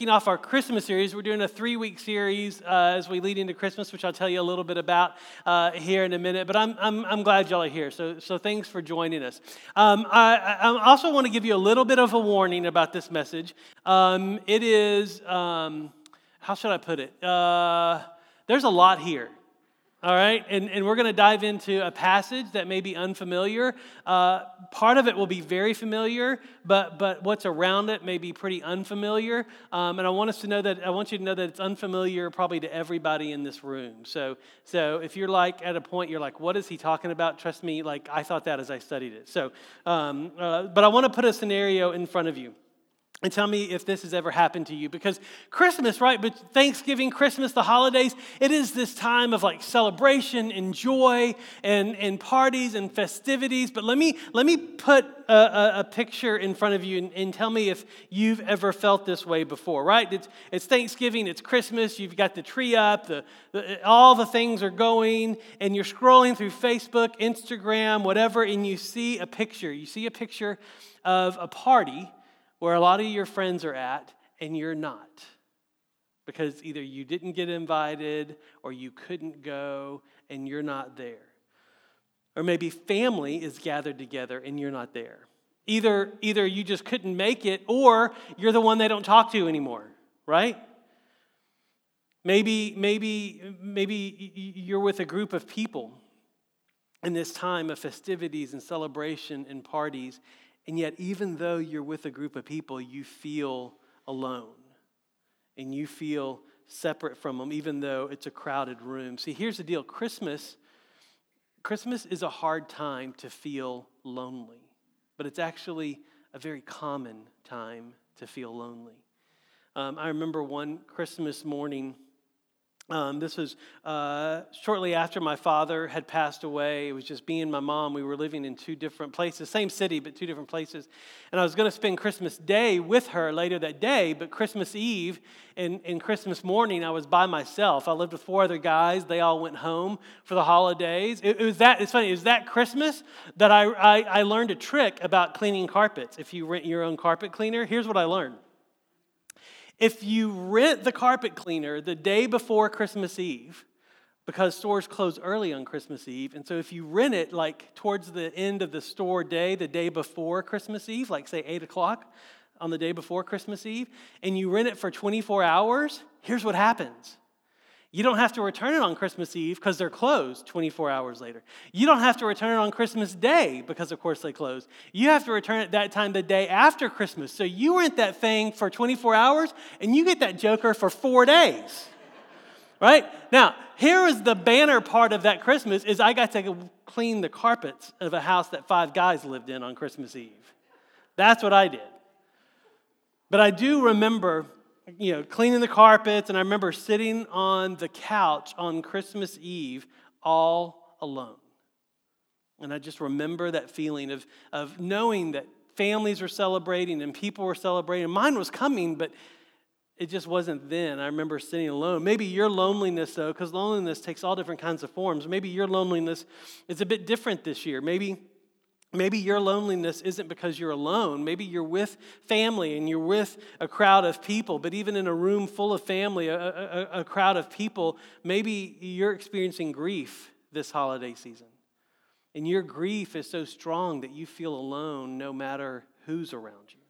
kicking off our Christmas series. We're doing a three week series uh, as we lead into Christmas, which I'll tell you a little bit about uh, here in a minute. But I'm, I'm, I'm glad y'all are here. So, so thanks for joining us. Um, I, I also want to give you a little bit of a warning about this message. Um, it is, um, how should I put it? Uh, there's a lot here. All right, and, and we're going to dive into a passage that may be unfamiliar. Uh, part of it will be very familiar, but, but what's around it may be pretty unfamiliar. Um, and I want us to know that, I want you to know that it's unfamiliar probably to everybody in this room. So, so if you're like at a point, you're like, what is he talking about? Trust me, like I thought that as I studied it. So, um, uh, but I want to put a scenario in front of you. And tell me if this has ever happened to you. Because Christmas, right? But Thanksgiving, Christmas, the holidays, it is this time of like celebration and joy and, and parties and festivities. But let me, let me put a, a, a picture in front of you and, and, tell me if you've ever felt this way before, right? It's, it's Thanksgiving, it's Christmas, you've got the tree up, the, the, all the things are going, and you're scrolling through Facebook, Instagram, whatever, and you see a picture. You see a picture of a party where a lot of your friends are at and you're not. Because either you didn't get invited or you couldn't go and you're not there. Or maybe family is gathered together and you're not there. Either, either you just couldn't make it or you're the one they don't talk to anymore, right? Maybe, maybe, maybe you're with a group of people in this time of festivities and celebration and parties, and yet, even though you're with a group of people, you feel alone and you feel separate from them, even though it's a crowded room. See, here's the deal Christmas, Christmas is a hard time to feel lonely, but it's actually a very common time to feel lonely. Um, I remember one Christmas morning. Um, this was uh, shortly after my father had passed away. It was just me and my mom. We were living in two different places, same city, but two different places. And I was going to spend Christmas Day with her later that day, but Christmas Eve and, and Christmas morning, I was by myself. I lived with four other guys. They all went home for the holidays. It, it was that, it's funny, it was that Christmas that I, I, I learned a trick about cleaning carpets. If you rent your own carpet cleaner, here's what I learned. If you rent the carpet cleaner the day before Christmas Eve, because stores close early on Christmas Eve, and so if you rent it like towards the end of the store day, the day before Christmas Eve, like say 8 o'clock on the day before Christmas Eve, and you rent it for 24 hours, here's what happens you don't have to return it on Christmas Eve because they're closed 24 hours later. You don't have to return it on Christmas Day because, of course, they close. You have to return it that time the day after Christmas. So you rent that thing for 24 hours and you get that joker for four days. right? Now, here is the banner part of that Christmas is I got to clean the carpets of a house that five guys lived in on Christmas Eve. That's what I did. But I do remember you know, cleaning the carpets, and I remember sitting on the couch on Christmas Eve all alone. And I just remember that feeling of, of knowing that families were celebrating and people were celebrating. Mine was coming, but it just wasn't then. I remember sitting alone. Maybe your loneliness, though, because loneliness takes all different kinds of forms. Maybe your loneliness is a bit different this year. Maybe Maybe your loneliness isn't because you're alone. Maybe you're with family and you're with a crowd of people, but even in a room full of family, a, a, a, crowd of people, maybe you're experiencing grief this holiday season. And your grief is so strong that you feel alone no matter who's around you.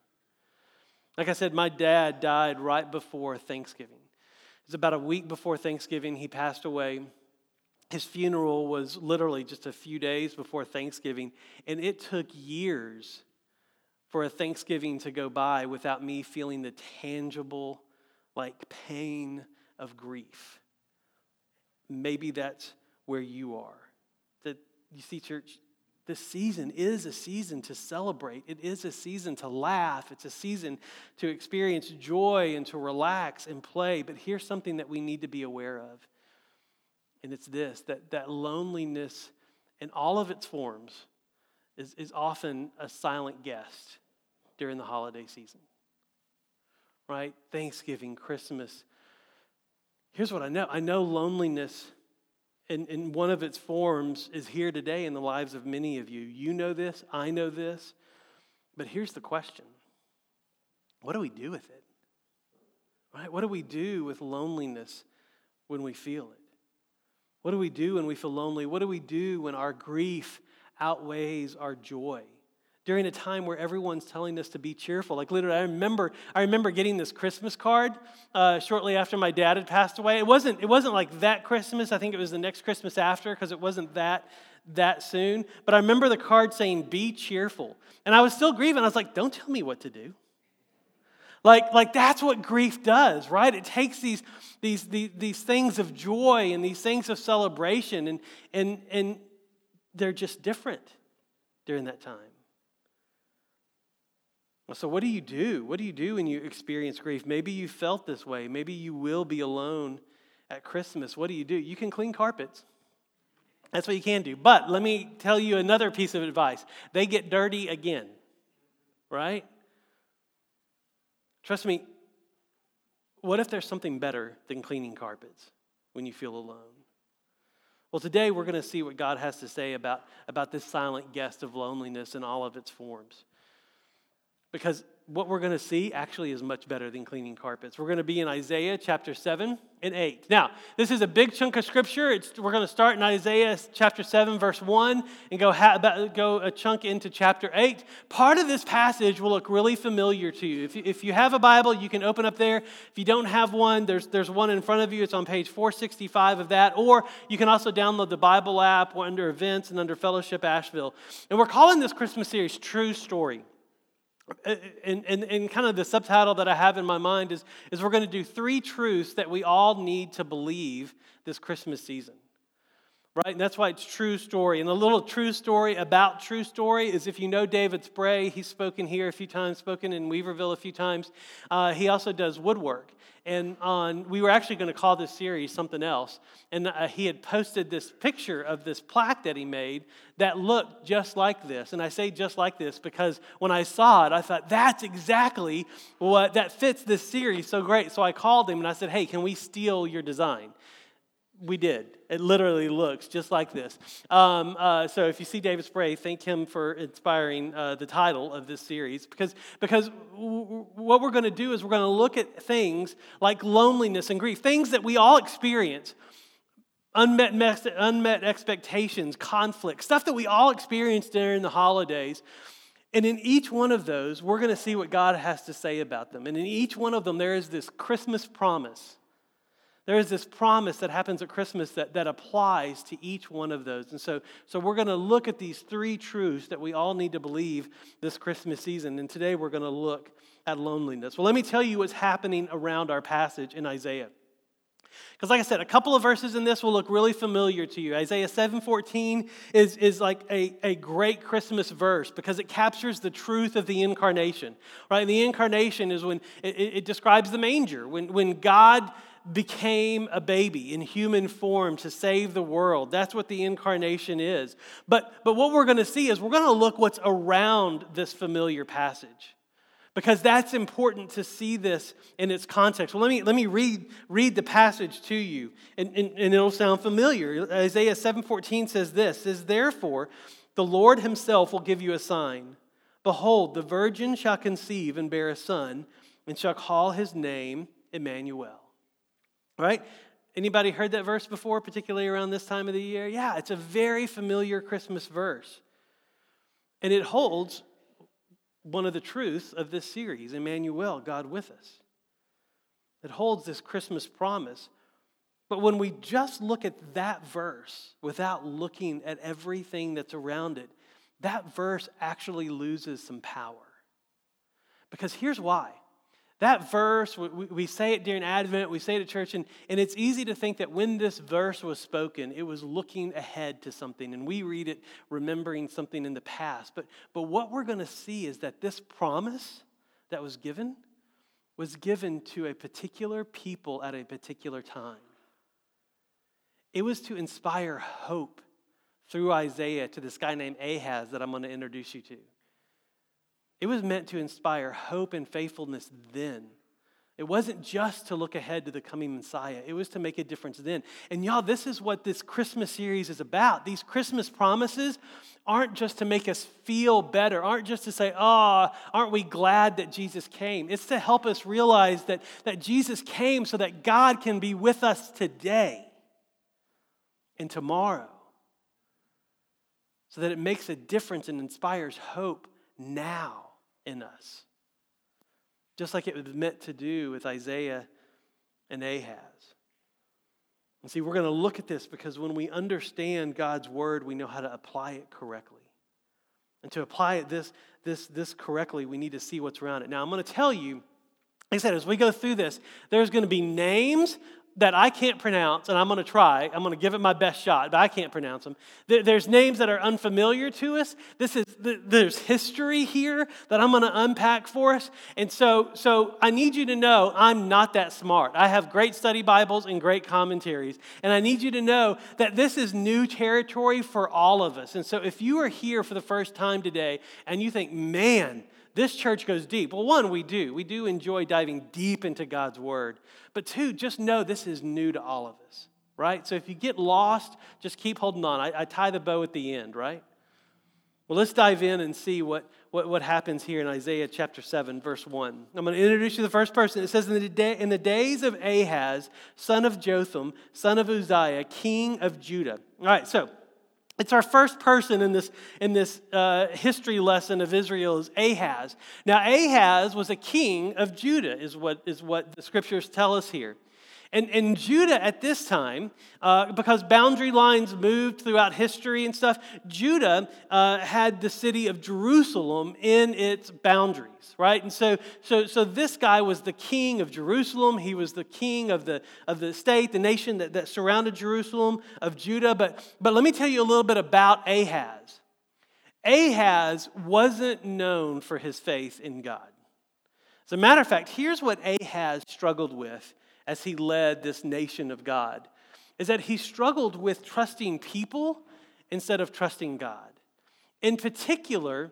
Like I said, my dad died right before Thanksgiving. It was about a week before Thanksgiving, he passed away. His funeral was literally just a few days before Thanksgiving, and it took years for a Thanksgiving to go by without me feeling the tangible, like, pain of grief. Maybe that's where you are. That you see, church, this season is a season to celebrate. It is a season to laugh. It's a season to experience joy and to relax and play. But here's something that we need to be aware of and it's this that, that loneliness in all of its forms is, is often a silent guest during the holiday season. Right? Thanksgiving, Christmas. Here's what I know I know loneliness in, in one of its forms is here today in the lives of many of you. You know this, I know this. But here's the question what do we do with it? Right? What do we do with loneliness when we feel it? What do we do when we feel lonely? What do we do when our grief outweighs our joy? During a time where everyone's telling us to be cheerful. Like literally, I remember, I remember getting this Christmas card uh, shortly after my dad had passed away. It wasn't, it wasn't like that Christmas. I think it was the next Christmas after because it wasn't that that soon. But I remember the card saying, "Be cheerful," and I was still grieving. I was like, "Don't tell me what to do." Like, like that's what grief does, right? It takes these, these, these, these things of joy and these things of celebration, and, and, and they're just different during that time. So, what do you do? What do you do when you experience grief? Maybe you felt this way. Maybe you will be alone at Christmas. What do you do? You can clean carpets. That's what you can do. But let me tell you another piece of advice they get dirty again, right? Trust me, what if there's something better than cleaning carpets when you feel alone? Well, today we're going to see what God has to say about, about this silent guest of loneliness in all of its forms. Because what we're going to see actually is much better than cleaning carpets. We're going to be in Isaiah chapter 7 and 8. Now, this is a big chunk of scripture. It's, we're going to start in Isaiah chapter 7, verse 1, and go, ha- go a chunk into chapter 8. Part of this passage will look really familiar to you. If, you. if you have a Bible, you can open up there. If you don't have one, there's, there's one in front of you. It's on page 465 of that. Or you can also download the Bible app under events and under Fellowship Asheville. And we're calling this Christmas series True Story. And, and, and kind of the subtitle that I have in my mind is, is we're going to do three truths that we all need to believe this Christmas season right? And that's why it's true story. And a little true story about true story is if you know David Spray, he's spoken here a few times, spoken in Weaverville a few times. Uh, he also does woodwork. And on, we were actually going to call this series something else. And uh, he had posted this picture of this plaque that he made that looked just like this. And I say just like this because when I saw it, I thought, that's exactly what, that fits this series so great. So I called him and I said, hey, can we steal your design? We did. It literally looks just like this. Um, uh, so if you see David Spray, thank him for inspiring uh, the title of this series because, because w- what we're going to do is we're going to look at things like loneliness and grief, things that we all experience. Unmet, unmet expectations, conflict, stuff that we all experience during the holidays. And in each one of those, we're going to see what God has to say about them. And in each one of them, there is this Christmas promise there is this promise that happens at Christmas that, that applies to each one of those. And so, so we're going to look at these three truths that we all need to believe this Christmas season. And today we're going to look at loneliness. Well, let me tell you what's happening around our passage in Isaiah. Because, like I said, a couple of verses in this will look really familiar to you. Isaiah 7:14 is, is like a, a great Christmas verse because it captures the truth of the incarnation. Right? The incarnation is when it, it describes the manger, when, when God became a baby in human form to save the world. That's what the incarnation is. But, but what we're going to see is we're going to look what's around this familiar passage because that's important to see this in its context. Well, let me, let me read, read the passage to you, and, and, and it'll sound familiar. Isaiah 7.14 says this, says, Therefore, the Lord himself will give you a sign. Behold, the virgin shall conceive and bear a son, and shall call his name Emmanuel. Right? Anybody heard that verse before, particularly around this time of the year? Yeah, it's a very familiar Christmas verse. And it holds one of the truths of this series, Emmanuel, God with us. It holds this Christmas promise. But when we just look at that verse without looking at everything that's around it, that verse actually loses some power. Because here's why that verse, we, we, say it during Advent, we say it at church, and, and it's easy to think that when this verse was spoken, it was looking ahead to something, and we read it remembering something in the past. But, but what we're going to see is that this promise that was given was given to a particular people at a particular time. It was to inspire hope through Isaiah to this guy named Ahaz that I'm going to introduce you to. It was meant to inspire hope and faithfulness then. It wasn't just to look ahead to the coming Messiah, it was to make a difference then. And y'all, this is what this Christmas series is about. These Christmas promises aren't just to make us feel better, aren't just to say, oh, aren't we glad that Jesus came? It's to help us realize that, that Jesus came so that God can be with us today and tomorrow. So that it makes a difference and inspires hope now in us. Just like it was meant to do with Isaiah and Ahaz. And see, we're going to look at this because when we understand God's word, we know how to apply it correctly. And to apply it this, this, this correctly, we need to see what's around it. Now, I'm going to tell you, like I said, as we go through this, there's going to be names that I can't pronounce, and I'm going to try. I'm going to give it my best shot, but I can't pronounce them. There's names that are unfamiliar to us. This is there's history here that I'm going to unpack for us, and so so I need you to know I'm not that smart. I have great study Bibles and great commentaries, and I need you to know that this is new territory for all of us. And so if you are here for the first time today and you think, man this church goes deep. Well, one, we do. We do enjoy diving deep into God's word. But two, just know this is new to all of us, right? So if you get lost, just keep holding on. I, I tie the bow at the end, right? Well, let's dive in and see what, what, what happens here in Isaiah chapter 7, verse 1. I'm going to introduce you to the first person. It says, in the, day, in the days of Ahaz, son of Jotham, son of Uzziah, king of Judah. All right, so it's our first person in this, in this uh, history lesson of Israel is Ahaz. Now, Ahaz was a king of Judah, is what, is what the scriptures tell us here. And, and Judah at this time, uh, because boundary lines moved throughout history and stuff, Judah uh, had the city of Jerusalem in its boundaries, right? And so, so, so this guy was the king of Jerusalem. He was the king of the, of the state, the nation that, that surrounded Jerusalem, of Judah. But, but let me tell you a little bit about Ahaz. Ahaz wasn't known for his faith in God. As a matter of fact, here's what Ahaz struggled with as he led this nation of God is that he struggled with trusting people instead of trusting God. In particular,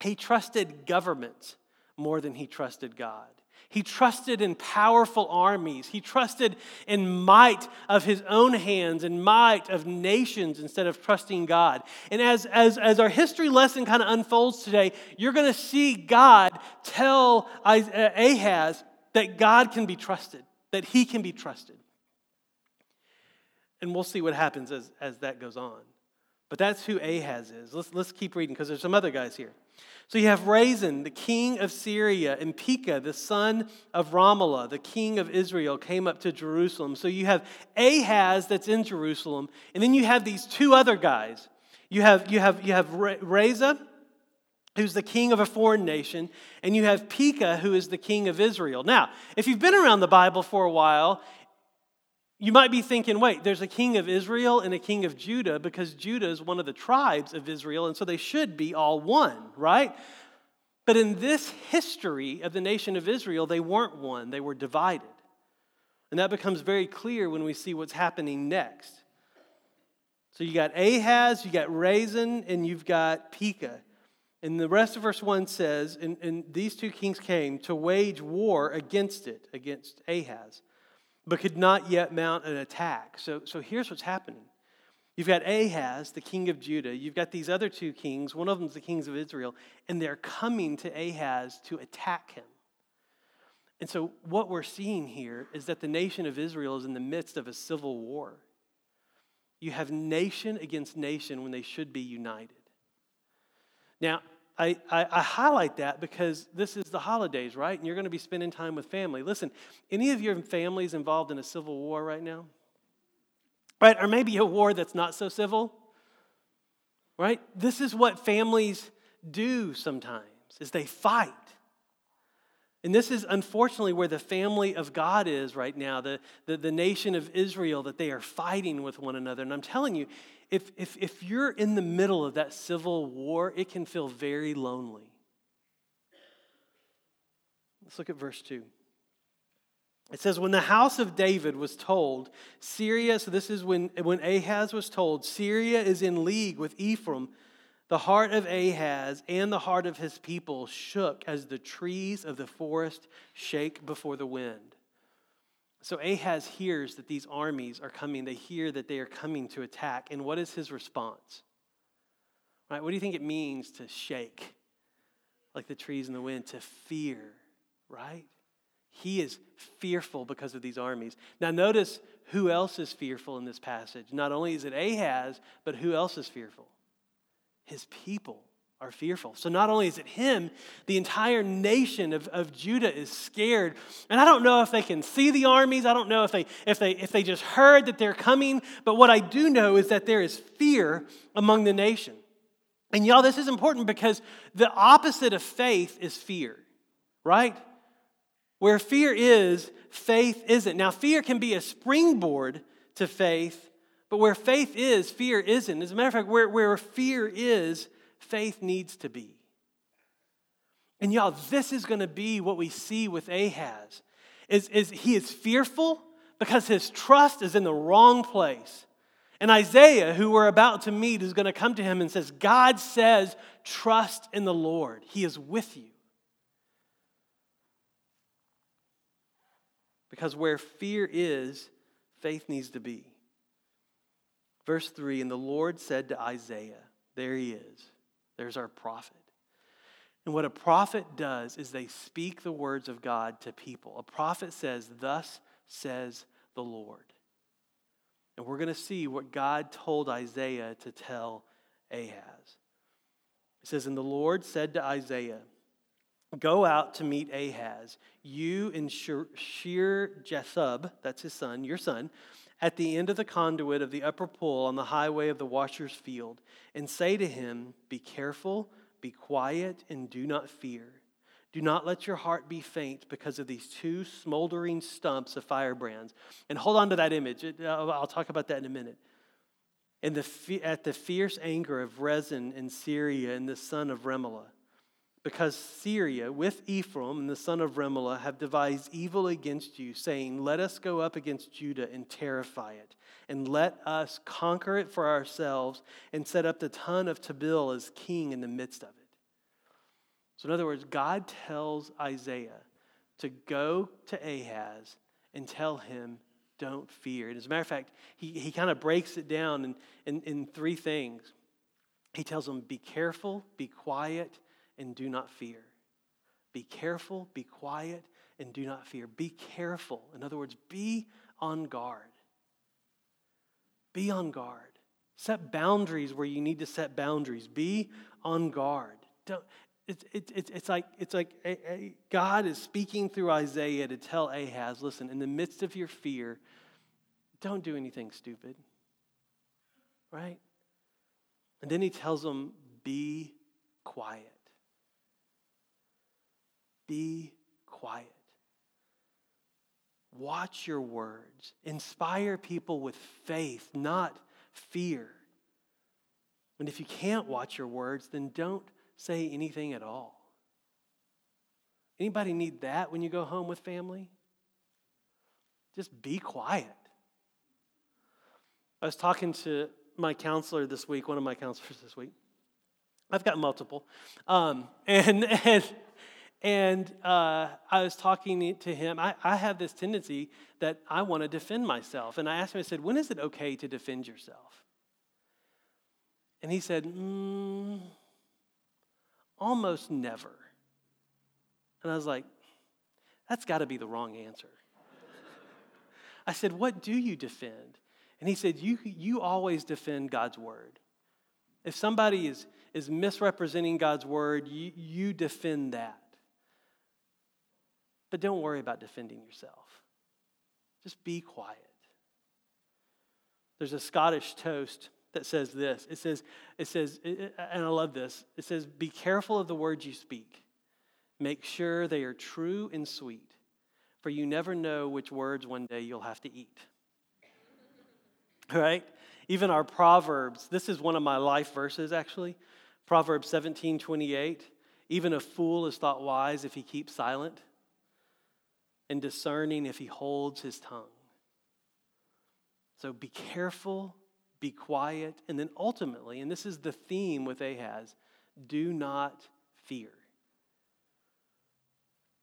he trusted government more than he trusted God. He trusted in powerful armies. He trusted in might of his own hands and might of nations instead of trusting God. And as, as, as our history lesson kind of unfolds today, you're going to see God tell uh, Ahaz that God can be trusted that he can be trusted. And we'll see what happens as, as that goes on. But that's who Ahaz is. Let's, let's keep reading because there's some other guys here. So you have Rezin, the king of Syria, and Pekah, the son of Remaliah, the king of Israel, came up to Jerusalem. So you have Ahaz that's in Jerusalem, and then you have these two other guys. You have, you have, you have Reza, who's the king of a foreign nation, and you have Pekah, who is the king of Israel. Now, if you've been around the Bible for a while, you might be thinking, wait, there's a king of Israel and a king of Judah because Judah is one of the tribes of Israel, and so they should be all one, right? But in this history of the nation of Israel, they weren't one, they were divided. And that becomes very clear when we see what's happening next. So you got Ahaz, you got Rezin, and you've got Pekah. And the rest of verse 1 says, and, and, these two kings came to wage war against it, against Ahaz, but could not yet mount an attack. So, so here's what's happening. You've got Ahaz, the king of Judah. You've got these other two kings. One of them is the kings of Israel. And they're coming to Ahaz to attack him. And so what we're seeing here is that the nation of Israel is in the midst of a civil war. You have nation against nation when they should be united. Now, I, I, I, highlight that because this is the holidays, right? And you're going to be spending time with family. Listen, any of your families involved in a civil war right now? Right? Or maybe a war that's not so civil? Right? This is what families do sometimes, is they fight. And this is unfortunately where the family of God is right now, the, the, the nation of Israel, that they are fighting with one another. And I'm telling you, if, if, if you're in the middle of that civil war, it can feel very lonely. Let's look at verse 2. It says, When the house of David was told, Syria, so this is when, when Ahaz was told, Syria is in league with Ephraim, The heart of Ahaz and the heart of his people shook as the trees of the forest shake before the wind. So Ahaz hears that these armies are coming. They hear that they are coming to attack. And what is his response? Right? What do you think it means to shake like the trees in the wind? To fear, right? He is fearful because of these armies. Now, notice who else is fearful in this passage. Not only is it Ahaz, but who else is fearful? His people are fearful. So not only is it him, the entire nation of, of Judah is scared. And I don't know if they can see the armies. I don't know if they if they if they just heard that they're coming. But what I do know is that there is fear among the nation. And y'all, this is important because the opposite of faith is fear, right? Where fear is, faith isn't. Now, fear can be a springboard to faith, but where faith is, fear isn't. As a matter of fact, where, where fear is, faith needs to be. And y'all, this is going to be what we see with Ahaz. Is, is he is fearful because his trust is in the wrong place. And Isaiah, who we're about to meet, is going to come to him and says, God says, trust in the Lord. He is with you. Because where fear is, faith needs to be. Verse 3 And the Lord said to Isaiah, There he is. There's our prophet. And what a prophet does is they speak the words of God to people. A prophet says, Thus says the Lord. And we're going to see what God told Isaiah to tell Ahaz. It says, And the Lord said to Isaiah, Go out to meet Ahaz, you and Shear Jashub, that's his son, your son, at the end of the conduit of the upper pool on the highway of the washer's field, and say to him, Be careful, be quiet, and do not fear. Do not let your heart be faint because of these two smoldering stumps of firebrands. And hold on to that image. Uh, I'll talk about that in a minute. And the, at the fierce anger of Rezin and Syria and the son of Remaliah because Syria with Ephraim and the son of Remaliah have devised evil against you, saying, Let us go up against Judah and terrify it, and let us conquer it for ourselves and set up the ton of Tabeel as king in the midst of it. So, in other words, God tells Isaiah to go to Ahaz and tell him, Don't fear. And as a matter of fact, he, he kind of breaks it down in, in, in three things. He tells him, Be careful, be quiet, and do not fear. Be careful, be quiet, and do not fear. Be careful. In other words, be on guard. Be on guard. Set boundaries where you need to set boundaries. Be on guard. Don't, it's, it's, it's like, it's like a, a, God is speaking through Isaiah to tell Ahaz listen, in the midst of your fear, don't do anything stupid. Right? And then he tells them, be quiet. Be quiet. Watch your words. Inspire people with faith, not fear. And if you can't watch your words, then don't say anything at all. Anybody need that when you go home with family? Just be quiet. I was talking to my counselor this week, one of my counselors this week. I've got multiple. Um, and, and and uh, I was talking to him. I, I have this tendency that I want to defend myself. And I asked him, I said, when is it okay to defend yourself? And he said, mm, almost never. And I was like, that's got to be the wrong answer. I said, what do you defend? And he said, you, you always defend God's word. If somebody is, is misrepresenting God's word, you, you defend that. But don't worry about defending yourself. Just be quiet. There's a Scottish toast that says this. It says, it says, and I love this. It says, be careful of the words you speak. Make sure they are true and sweet, for you never know which words one day you'll have to eat. Right? Even our Proverbs, this is one of my life verses actually. Proverbs 17, 28. Even a fool is thought wise if he keeps silent and discerning if he holds his tongue. So be careful, be quiet, and then ultimately, and this is the theme with Ahaz, do not fear.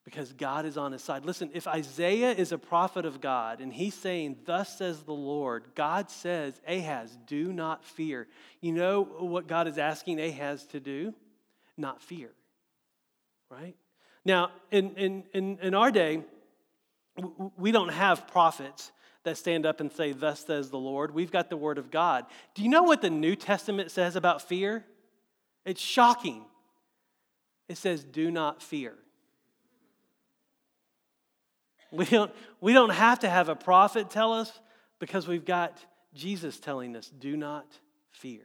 Because God is on his side. Listen, if Isaiah is a prophet of God and he's saying, Thus says the Lord, God says, Ahaz, do not fear. You know what God is asking Ahaz to do? Not fear. Right? Now, in, in, in, in our day, we don't have prophets that stand up and say, Thus says the Lord. We've got the Word of God. Do you know what the New Testament says about fear? It's shocking. It says, Do not fear. We don't, we don't have to have a prophet tell us because we've got Jesus telling us, Do not fear.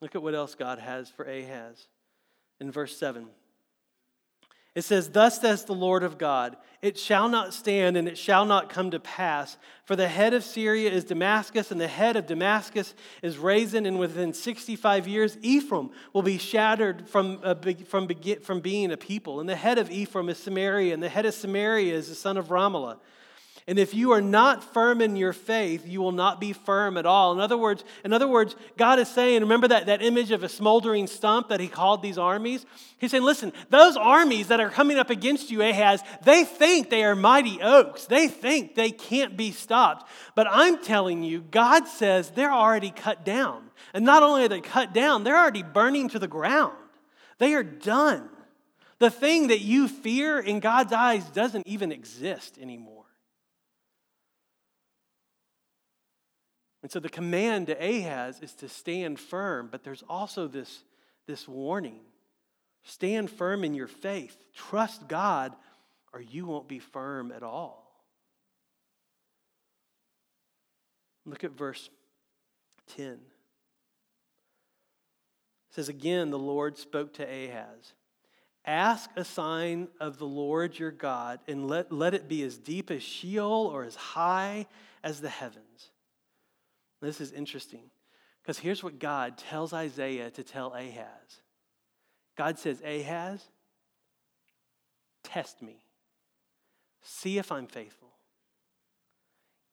Look at what else God has for Ahaz in verse 7. It says, Thus says the Lord of God, it shall not stand and it shall not come to pass. For the head of Syria is Damascus, and the head of Damascus is Rezin, and within 65 years, Ephraim will be shattered from, uh, from, from being a people. And the head of Ephraim is Samaria, and the head of Samaria is the son of Remaliah. And if you are not firm in your faith, you will not be firm at all. In other words, in other words, God is saying, remember that, that image of a smoldering stump that he called these armies? He's saying, listen, those armies that are coming up against you, Ahaz, they think they are mighty oaks. They think they can't be stopped. But I'm telling you, God says they're already cut down. And not only are they cut down, they're already burning to the ground. They are done. The thing that you fear in God's eyes doesn't even exist anymore. And so the command to Ahaz is to stand firm, but there's also this, this warning stand firm in your faith, trust God, or you won't be firm at all. Look at verse 10. It says, Again, the Lord spoke to Ahaz. Ask a sign of the Lord your God, and let, let it be as deep as Sheol or as high as the heavens. This is interesting because here's what God tells Isaiah to tell Ahaz God says, Ahaz, test me, see if I'm faithful.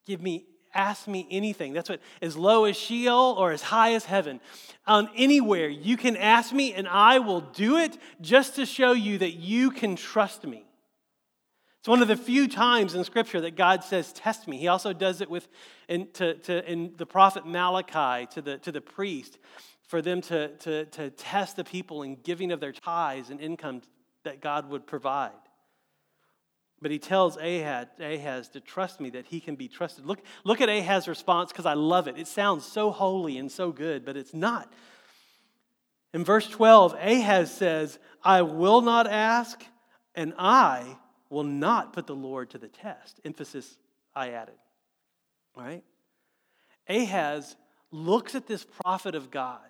Give me, ask me anything. That's what, as low as Sheol or as high as heaven. On anywhere, you can ask me and I will do it just to show you that you can trust me. It's one of the few times in Scripture that God says, Test me. He also does it with in, to, to, in the prophet Malachi to the, to the priest for them to, to, to test the people in giving of their tithes and income that God would provide. But he tells Ahaz, Ahaz to trust me that he can be trusted. Look, look at Ahaz's response because I love it. It sounds so holy and so good, but it's not. In verse 12, Ahaz says, I will not ask, and I will not put the Lord to the test. Emphasis I added. All right? Ahaz looks at this prophet of God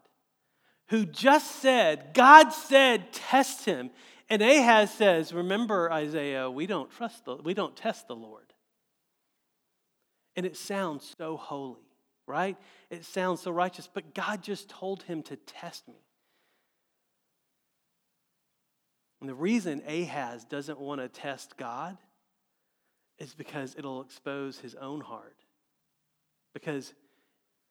who just said, God said, test him. And Ahaz says, Remember, Isaiah, we don't trust the, we don't test the Lord. And it sounds so holy, right? It sounds so righteous, but God just told him to test me. And the reason Ahaz doesn't want to test God is because it'll expose his own heart. Because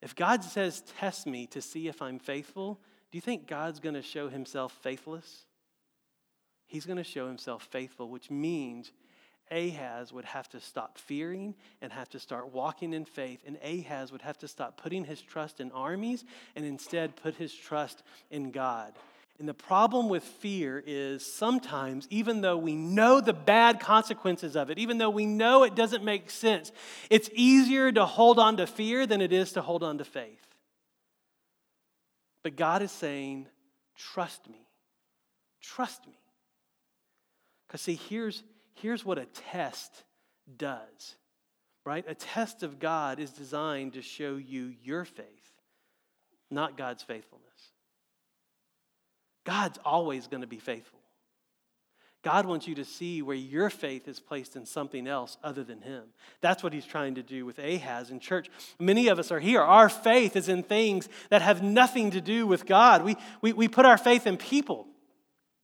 if God says, Test me to see if I'm faithful, do you think God's going to show himself faithless? He's going to show himself faithful, which means Ahaz would have to stop fearing and have to start walking in faith. And Ahaz would have to stop putting his trust in armies and instead put his trust in God. And the problem with fear is sometimes, even though we know the bad consequences of it, even though we know it doesn't make sense, it's easier to hold on to fear than it is to hold on to faith. But God is saying, trust me. Trust me. Because, see, here's, here's what a test does, right? A test of God is designed to show you your faith, not God's faithfulness. God's always going to be faithful. God wants you to see where your faith is placed in something else other than Him. That's what He's trying to do with Ahaz in church. Many of us are here. Our faith is in things that have nothing to do with God. We, we, we put our faith in people,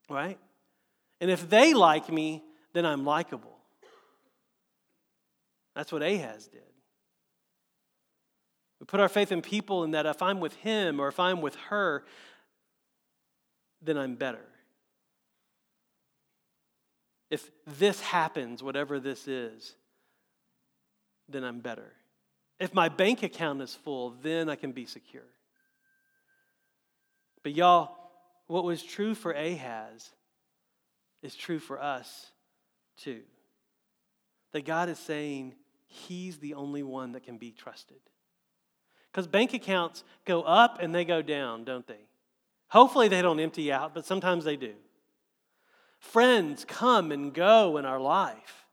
right? And if they like me, then I'm likable. That's what Ahaz did. We put our faith in people, and that if I'm with him or if I'm with her, then I'm better. If this happens, whatever this is, then I'm better. If my bank account is full, then I can be secure. But y'all, what was true for Ahaz is true for us too. That God is saying he's the only one that can be trusted. Because bank accounts go up and they go down, don't they? Hopefully they don't empty out, but sometimes they do. Friends come and go in our life.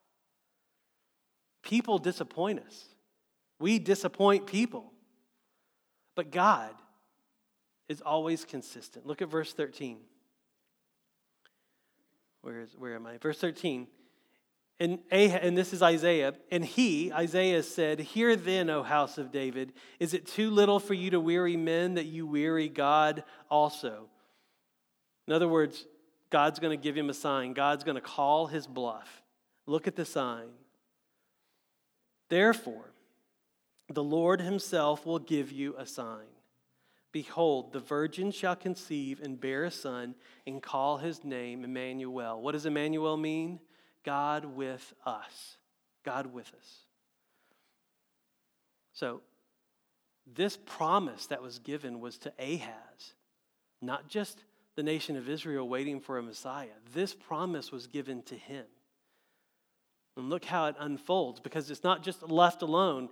People disappoint us. We disappoint people. But God is always consistent. Look at verse 13. Where, is, where am I? Verse 13. And, and this is Isaiah. And he, Isaiah, said, Hear then, O house of David, is it too little for you to weary men that you weary God also? In other words, God's going to give him a sign. God's going to call his bluff. Look at the sign. Therefore, the Lord himself will give you a sign. Behold, the virgin shall conceive and bear a son and call his name Emmanuel. What does Emmanuel mean? God with us. God with us. So, this promise that was given was to Ahaz, not just the nation of Israel waiting for a Messiah. This promise was given to him. And look how it unfolds because it's not just left alone.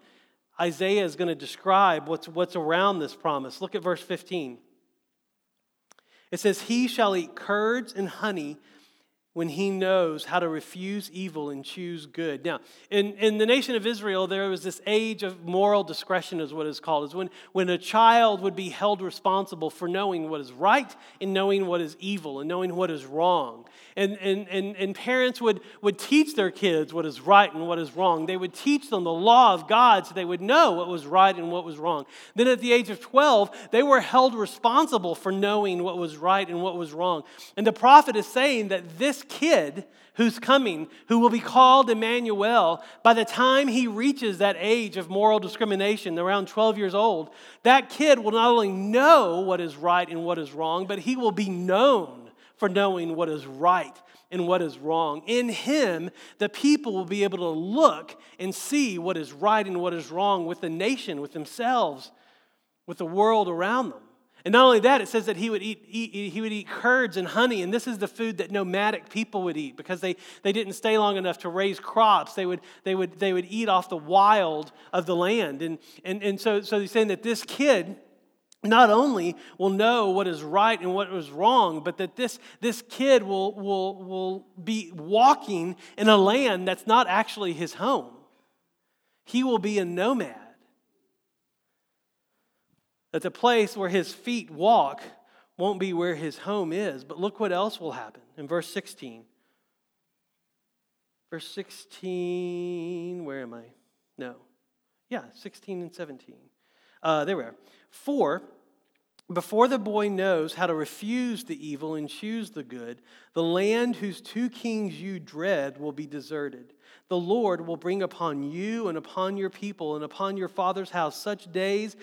Isaiah is going to describe what's, what's around this promise. Look at verse 15. It says, He shall eat curds and honey when he knows how to refuse evil and choose good. Now, in, in the nation of Israel, there was this age of moral discretion, is what it's called, is when, when a child would be held responsible for knowing what is right and knowing what is evil and knowing what is wrong. And, and, and, and parents would, would teach their kids what is right and what is wrong. They would teach them the law of God so they would know what was right and what was wrong. Then at the age of 12, they were held responsible for knowing what was right and what was wrong. And the prophet is saying that this kid who's coming, who will be called Emmanuel, by the time he reaches that age of moral discrimination, around 12 years old, that kid will not only know what is right and what is wrong, but he will be known for knowing what is right and what is wrong. In him, the people will be able to look and see what is right and what is wrong with the nation, with themselves, with the world around them. And not only that, it says that he would eat, eat, he would eat curds and honey, and this is the food that nomadic people would eat because they, they didn't stay long enough to raise crops. They would, they would, they would eat off the wild of the land. And, and, and so, so he's saying that this kid not only will know what is right and what is wrong, but that this, this kid will, will, will be walking in a land that's not actually his home. He will be a nomad. That the place where his feet walk won't be where his home is. But look what else will happen in verse 16. Verse 16, where am I? No. Yeah, 16 and 17. Uh, there we are. For before the boy knows how to refuse the evil and choose the good, the land whose two kings you dread will be deserted. The Lord will bring upon you and upon your people and upon your father's house such days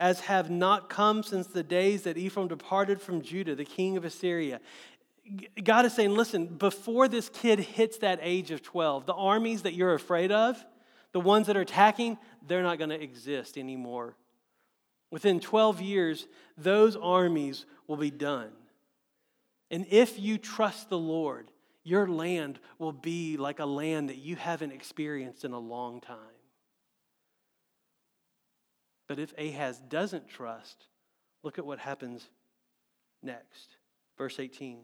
as have not come since the days that Ephraim departed from Judah, the king of Assyria. God is saying, listen, before this kid hits that age of 12, the armies that you're afraid of, the ones that are attacking, they're not going to exist anymore. Within 12 years, those armies will be done. And if you trust the Lord, your land will be like a land that you haven't experienced in a long time. But if Ahaz doesn't trust, look at what happens next. Verse 18.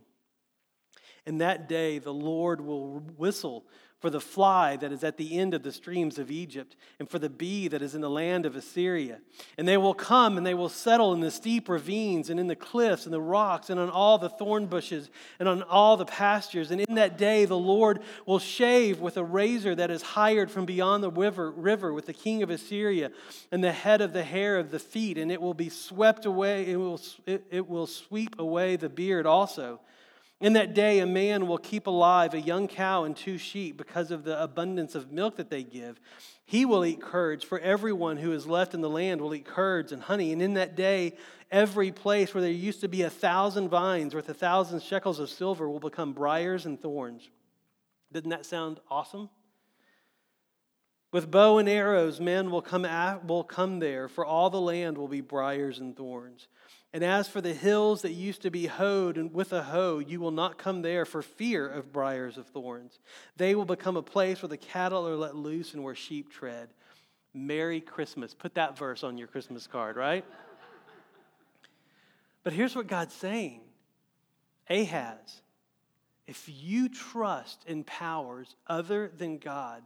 In that day, the Lord will whistle for the fly that is at the end of the streams of Egypt, and for the bee that is in the land of Assyria. And they will come and they will settle in the steep ravines, and in the cliffs, and the rocks, and on all the thorn bushes, and on all the pastures. And in that day, the Lord will shave with a razor that is hired from beyond the river, river with the king of Assyria, and the head of the hair of the feet, and it will be swept away, it will, it, it will sweep away the beard also. In that day, a man will keep alive a young cow and two sheep because of the abundance of milk that they give. He will eat curds, for everyone who is left in the land will eat curds and honey. And in that day, every place where there used to be a thousand vines worth a thousand shekels of silver will become briars and thorns. Doesn't that sound awesome? With bow and arrows, men will come, at, will come there, for all the land will be briars and thorns. And as for the hills that used to be hoed and with a hoe, you will not come there for fear of briars of thorns. They will become a place where the cattle are let loose and where sheep tread. Merry Christmas. Put that verse on your Christmas card, right? but here's what God's saying Ahaz, if you trust in powers other than God,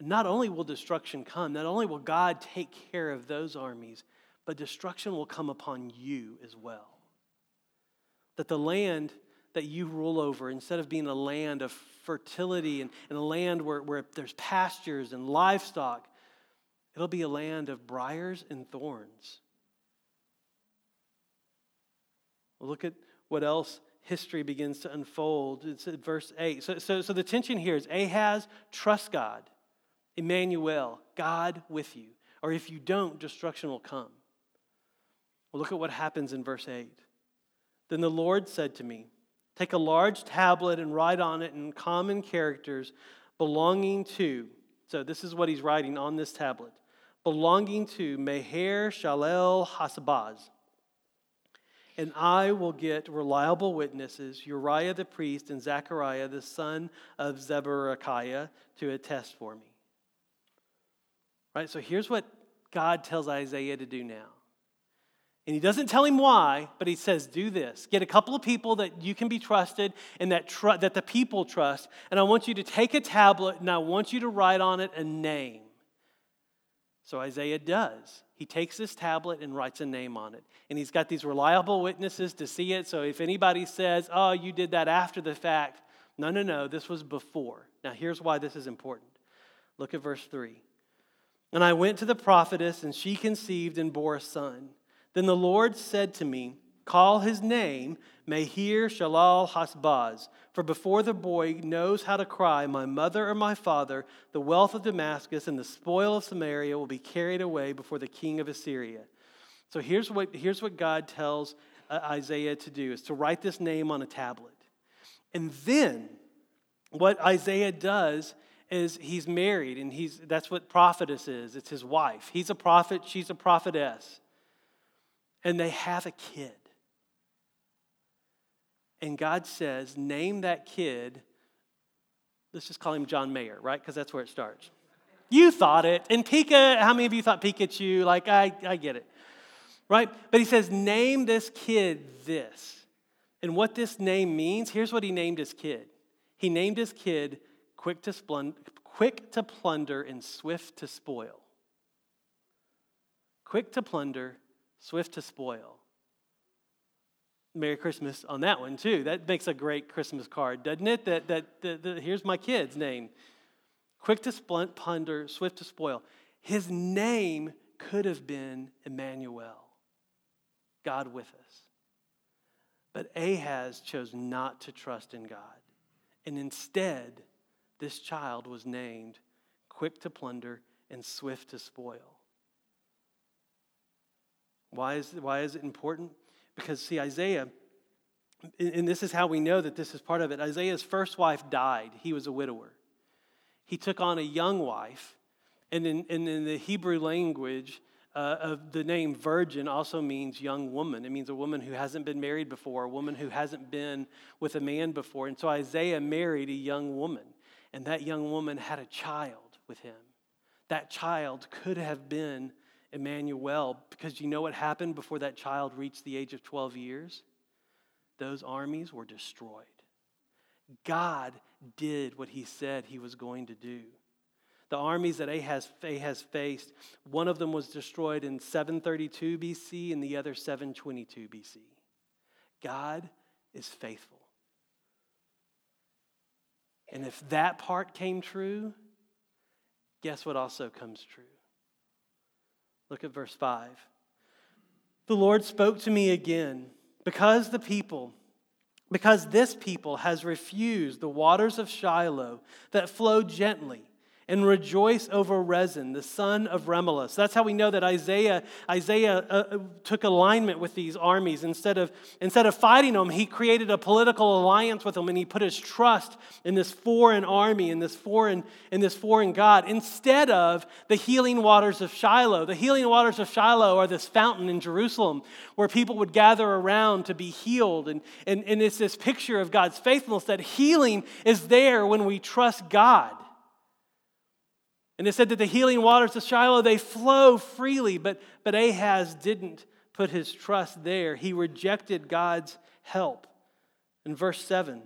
not only will destruction come, not only will God take care of those armies, but destruction will come upon you as well. That the land that you rule over, instead of being a land of fertility and, and a land where, where there's pastures and livestock, it'll be a land of briars and thorns. look at what else history begins to unfold. It's at verse 8. So, so, so the tension here is Ahaz, trust God. Emmanuel, God with you. Or if you don't, destruction will come. Well, look at what happens in verse 8. Then the Lord said to me, Take a large tablet and write on it in common characters belonging to, so this is what he's writing on this tablet, belonging to Maher-shalal-hash-baz. And I will get reliable witnesses, Uriah the priest and Zechariah the son of Jeberechiah, to attest for me. Right? So here's what God tells Isaiah to do now. And he doesn't tell him why, but he says, Do this. Get a couple of people that you can be trusted and that, tr- that the people trust. And I want you to take a tablet and I want you to write on it a name. So Isaiah does. He takes this tablet and writes a name on it. And he's got these reliable witnesses to see it. So if anybody says, Oh, you did that after the fact, no, no, no, this was before. Now here's why this is important. Look at verse 3. And I went to the prophetess, and she conceived and bore a son. Then the Lord said to me, Call his name Maher-shalal-hash-baz, for before the boy knows how to cry, My mother or my father, the wealth of Damascus and the spoil of Samaria will be carried away before the king of Assyria. So here's what, here's what God tells uh, Isaiah to do is to write this name on a tablet. And then what Isaiah does is he's married and he's that's what prophetess is. It's his wife. He's a prophet, she's a prophetess and they have a kid. And God says, name that kid, let's just call him John Mayer, right? Because that's where it starts. You thought it. And Pika, how many of you thought Pikachu? Like, I, I get it, right? But he says, name this kid this. And what this name means, here's what he named his kid. He named his kid quick to, splund- quick to plunder and swift to spoil. Quick to plunder swift to spoil. Merry Christmas on that one, too. That makes a great Christmas card, doesn't it? That, that, that, that here's my kid's name quick to splint, plunder, swift to spoil. His name could have been Emmanuel, God with us. But Ahaz chose not to trust in God. And instead, this child was named quick to plunder and swift to spoil. Why is, why is it important? Because, see, Isaiah, and this is how we know that this is part of it Isaiah's first wife died, he was a widower. He took on a young wife, and in, and in the Hebrew language, uh, of the name virgin also means young woman. It means a woman who hasn't been married before, a woman who hasn't been with a man before. And so Isaiah married a young woman, and that young woman had a child with him. That child could have been Emmanuel, because you know what happened before that child reached the age of 12 years? Those armies were destroyed. God did what he said he was going to do. The armies that Ahaz, Ahaz faced, one of them was destroyed in 732 BC and the other 722 BC. God is faithful. And if that part came true, guess what also comes true? Look at verse 5. The Lord spoke to me again because the people, Because this people has refused the waters of Shiloh that flow gently and rejoice over Rezin, the son of Remaliah. That's how we know that Isaiah, Isaiah uh, uh, took alignment with these armies. Instead of, instead of fighting them, he created a political alliance with them and he put his trust in this foreign army, in this foreign, in this foreign God, instead of the healing waters of Shiloh. The healing waters of Shiloh are this fountain in Jerusalem where people would gather around to be healed. And, and, and it's this picture of God's faithfulness that healing is there when we trust God. And it said that the healing waters of Shiloh, they flow freely, but, but Ahaz didn't put his trust there. He rejected God's help. In verse 7,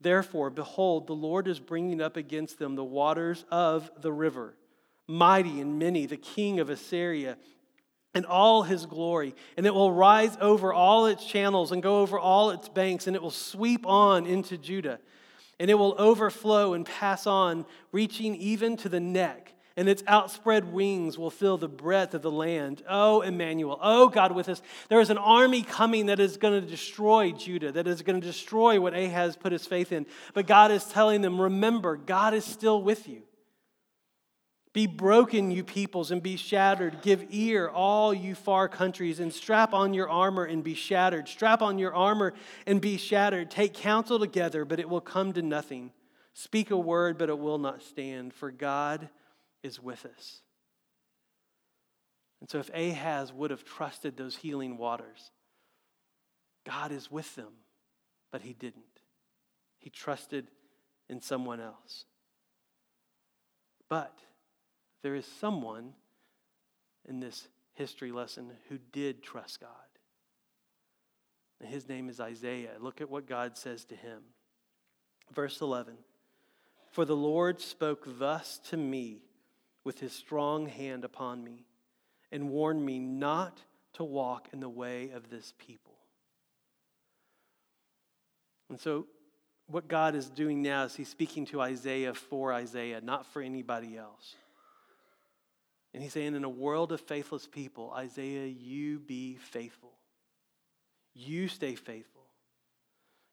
therefore, behold, the Lord is bringing up against them the waters of the river, mighty and many, the king of Assyria, and all his glory. And it will rise over all its channels and go over all its banks, and it will sweep on into Judah and it will overflow and pass on, reaching even to the neck, and its outspread wings will fill the breadth of the land. Oh, Emmanuel, oh, God with us. There is an army coming that is going to destroy Judah, that is going to destroy what Ahaz put his faith in. But God is telling them, remember, God is still with you. Be broken, you peoples, and be shattered. Give ear, all you far countries, and strap on your armor and be shattered. Strap on your armor and be shattered. Take counsel together, but it will come to nothing. Speak a word, but it will not stand, for God is with us. And so, if Ahaz would have trusted those healing waters, God is with them, but he didn't. He trusted in someone else. But there is someone in this history lesson who did trust God. And his name is Isaiah. Look at what God says to him. Verse 11 For the Lord spoke thus to me with his strong hand upon me and warned me not to walk in the way of this people. And so, what God is doing now is he's speaking to Isaiah for Isaiah, not for anybody else. And he's saying, in a world of faithless people, Isaiah, you be faithful. You stay faithful.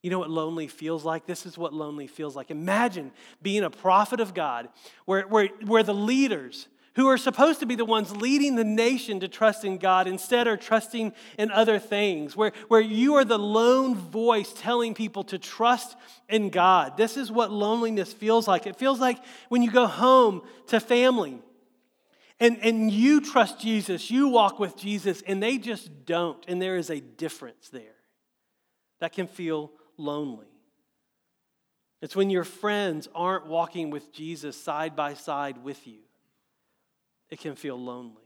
You know what lonely feels like? This is what lonely feels like. Imagine being a prophet of God where, where, where the leaders who are supposed to be the ones leading the nation to trust in God instead are trusting in other things, where, where you are the lone voice telling people to trust in God. This is what loneliness feels like. It feels like when you go home to family and, and you trust Jesus, you walk with Jesus, and they just don't. And there is a difference there. That can feel lonely. It's when your friends aren't walking with Jesus side by side with you. It can feel lonely.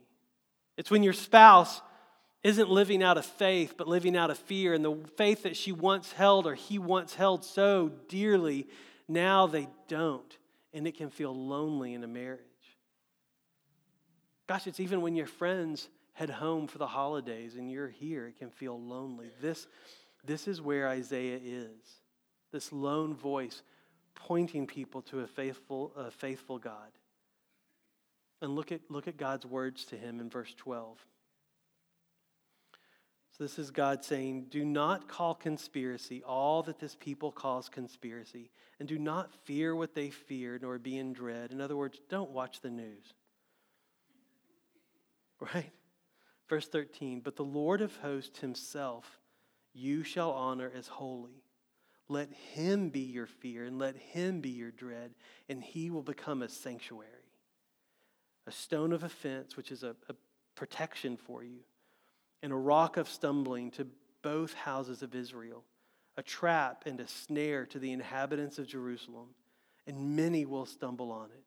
It's when your spouse isn't living out of faith, but living out of fear. And the faith that she once held or he once held so dearly, now they don't. And it can feel lonely in a marriage. Gosh, it's even when your friends head home for the holidays and you're here, it can feel lonely. This, this is where Isaiah is this lone voice pointing people to a faithful, a faithful God. And look at, look at God's words to him in verse 12. So this is God saying, Do not call conspiracy all that this people calls conspiracy, and do not fear what they fear, nor be in dread. In other words, don't watch the news. Right? Verse 13, but the Lord of hosts himself you shall honor as holy. Let him be your fear and let him be your dread, and he will become a sanctuary, a stone of offense, which is a, a protection for you, and a rock of stumbling to both houses of Israel, a trap and a snare to the inhabitants of Jerusalem, and many will stumble on it.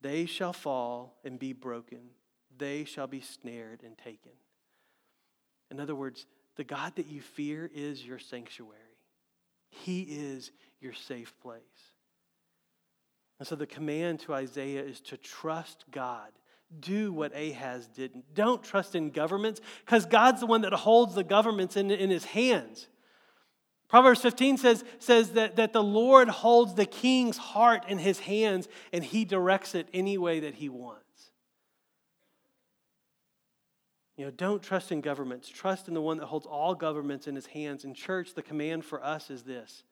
They shall fall and be broken they shall be snared and taken. In other words, the God that you fear is your sanctuary, He is your safe place. And so the command to Isaiah is to trust God. Do what Ahaz didn't. Don't trust in governments because God's the one that holds the governments in, in his hands. Proverbs 15 says, says that, that the Lord holds the king's heart in his hands and he directs it any way that he wants. You know, don't trust in governments. Trust in the one that holds all governments in his hands. In church, the command for us is this.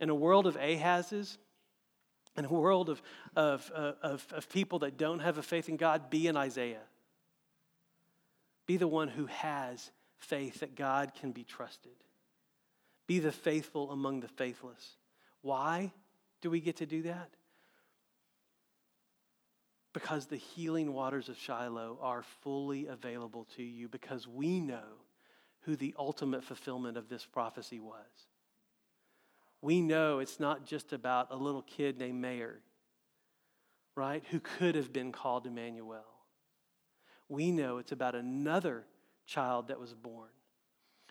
In a world of Ahaz's, in a world of, of, uh, of, of people that don't have a faith in God, be an Isaiah. Be the one who has faith that God can be trusted. Be the faithful among the faithless. Why do we get to do that? Because the healing waters of Shiloh are fully available to you because we know who the ultimate fulfillment of this prophecy was. We know it's not just about a little kid named Mayer, right, who could have been called Emmanuel. We know it's about another child that was born,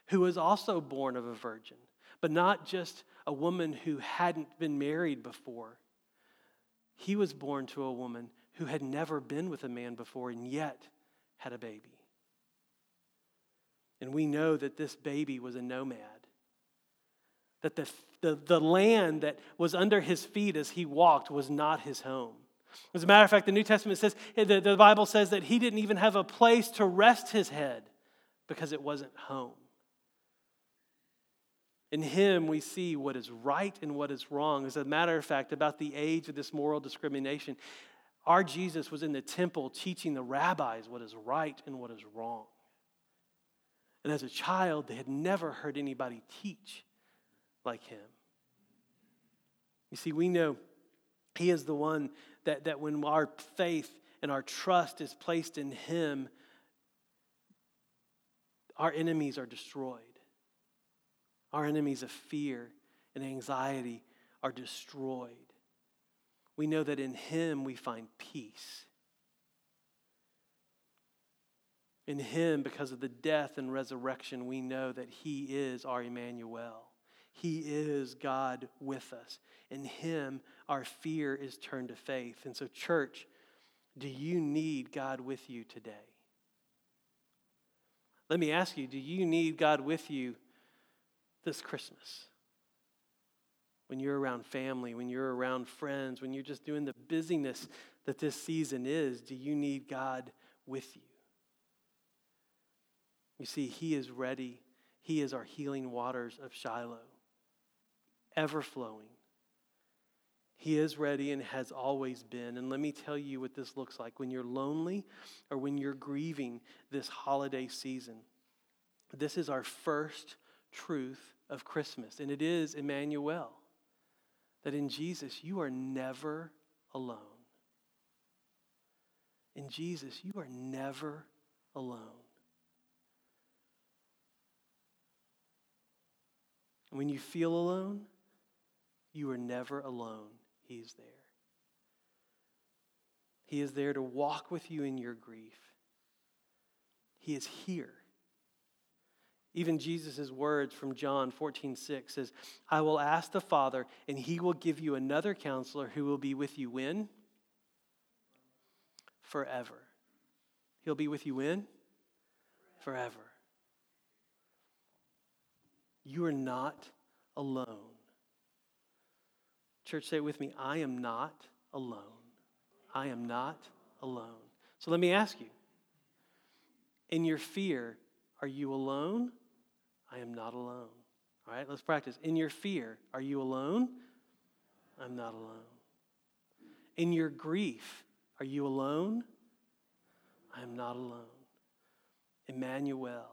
who was also born of a virgin, but not just a woman who hadn't been married before. He was born to a woman who had never been with a man before and yet had a baby. And we know that this baby was a nomad. That the, the, the land that was under his feet as he walked was not his home. As a matter of fact, the New Testament says, eh, the, the Bible says that he didn't even have a place to rest his head because it wasn't home. In him, we see what is right and what is wrong. As a matter of fact, about the age of this moral discrimination, our Jesus was in the temple teaching the rabbis what is right and what is wrong. And as a child, they had never heard anybody teach like him. You see, we know he is the one that, that when our faith and our trust is placed in him, our enemies are destroyed. Our enemies of fear and anxiety are destroyed we know that in Him we find peace. In Him, because of the death and resurrection, we know that He is our Emmanuel. He is God with us. In Him, our fear is turned to faith. And so, church, do you need God with you today? Let me ask you do you need God with you this Christmas? When you're around family, when you're around friends, when you're just doing the busyness that this season is, do you need God with you? You see, He is ready. He is our healing waters of Shiloh, ever flowing. He is ready and has always been. And let me tell you what this looks like when you're lonely or when you're grieving this holiday season. This is our first truth of Christmas, and it is Emmanuel that in Jesus, you are never alone. In Jesus, you are never alone. When you feel alone, you are never alone. He's there. He is there to walk with you in your grief. He is here. Even Jesus' words from John 14, 6 says, I will ask the Father, and he will give you another counselor who will be with you when? Forever. He'll be with you when? Forever. You are not alone. Church, say it with me. I am not alone. I am not alone. So let me ask you in your fear, are you alone I am not alone. All right, let's practice. In your fear, are you alone? I'm not alone. In your grief, are you alone? I am not alone. Emmanuel,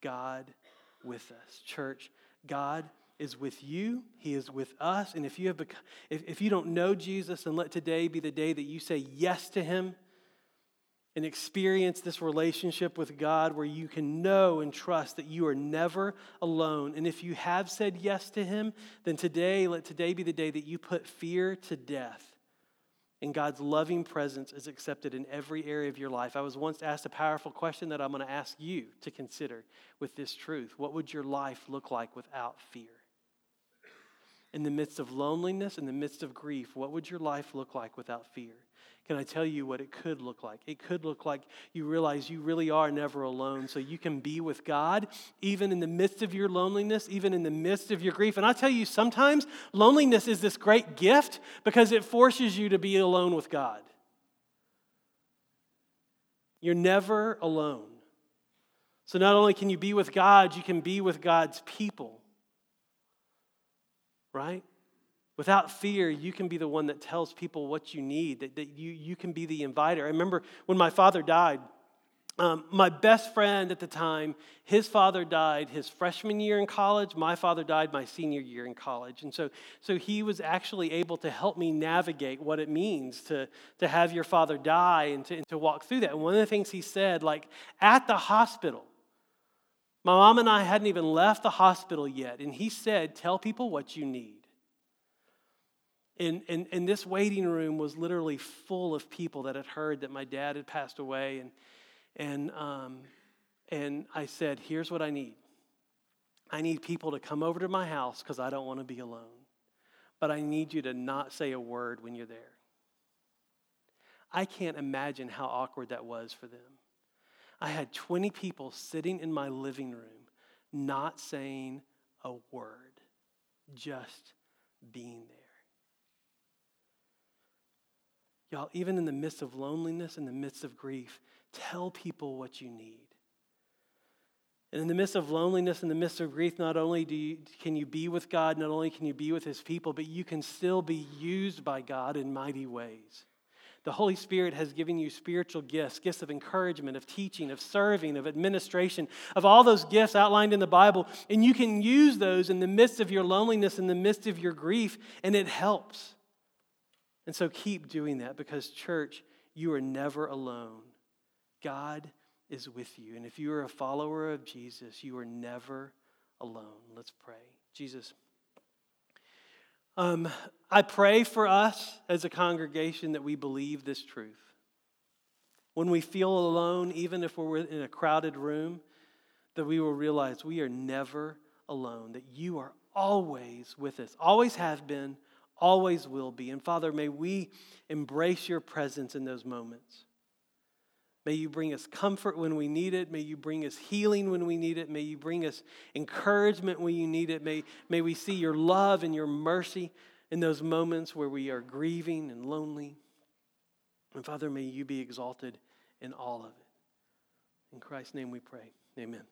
God with us. Church, God is with you. He is with us. And if you have become, if, if you don't know Jesus, then let today be the day that you say yes to him and experience this relationship with God where you can know and trust that you are never alone. And if you have said yes to Him, then today, let today be the day that you put fear to death. And God's loving presence is accepted in every area of your life. I was once asked a powerful question that I'm going to ask you to consider with this truth. What would your life look like without fear? In the midst of loneliness, in the midst of grief, what would your life look like without fear? Can I tell you what it could look like? It could look like you realize you really are never alone, so you can be with God even in the midst of your loneliness, even in the midst of your grief. And I tell you, sometimes loneliness is this great gift because it forces you to be alone with God. You're never alone. So not only can you be with God, you can be with God's people. Right? Without fear, you can be the one that tells people what you need, that, that you, you can be the inviter. I remember when my father died, um, my best friend at the time, his father died his freshman year in college. My father died my senior year in college. And so, so he was actually able to help me navigate what it means to, to have your father die and to, and to walk through that. And one of the things he said, like at the hospital, my mom and I hadn't even left the hospital yet. And he said, Tell people what you need. And, and, and this waiting room was literally full of people that had heard that my dad had passed away. And, and, um, and I said, Here's what I need I need people to come over to my house because I don't want to be alone. But I need you to not say a word when you're there. I can't imagine how awkward that was for them. I had 20 people sitting in my living room, not saying a word, just being there. Y'all, even in the midst of loneliness, in the midst of grief, Tell people what you need. And in the midst of loneliness, in the midst of grief, not only do you, can you be with God, not only can you be with His people, but you can still be used by God in mighty ways. The Holy Spirit has given you spiritual gifts gifts of encouragement, of teaching, of serving, of administration, of all those gifts outlined in the Bible. And you can use those in the midst of your loneliness, in the midst of your grief, and it helps. And so keep doing that because, church, you are never alone. God is with you. And if you are a follower of Jesus, you are never alone. Let's pray. Jesus, um, I pray for us as a congregation that we believe this truth. When we feel alone, even if we're in a crowded room, that we will realize we are never alone, that you are always with us, always have been, always will be. And Father, may we embrace your presence in those moments. May you bring us comfort when we need it. May you bring us healing when we need it. May you bring us encouragement when you need it. May, may we see your love and your mercy in those moments where we are grieving and lonely. And Father, may you be exalted in all of it. In Christ's name we pray. Amen.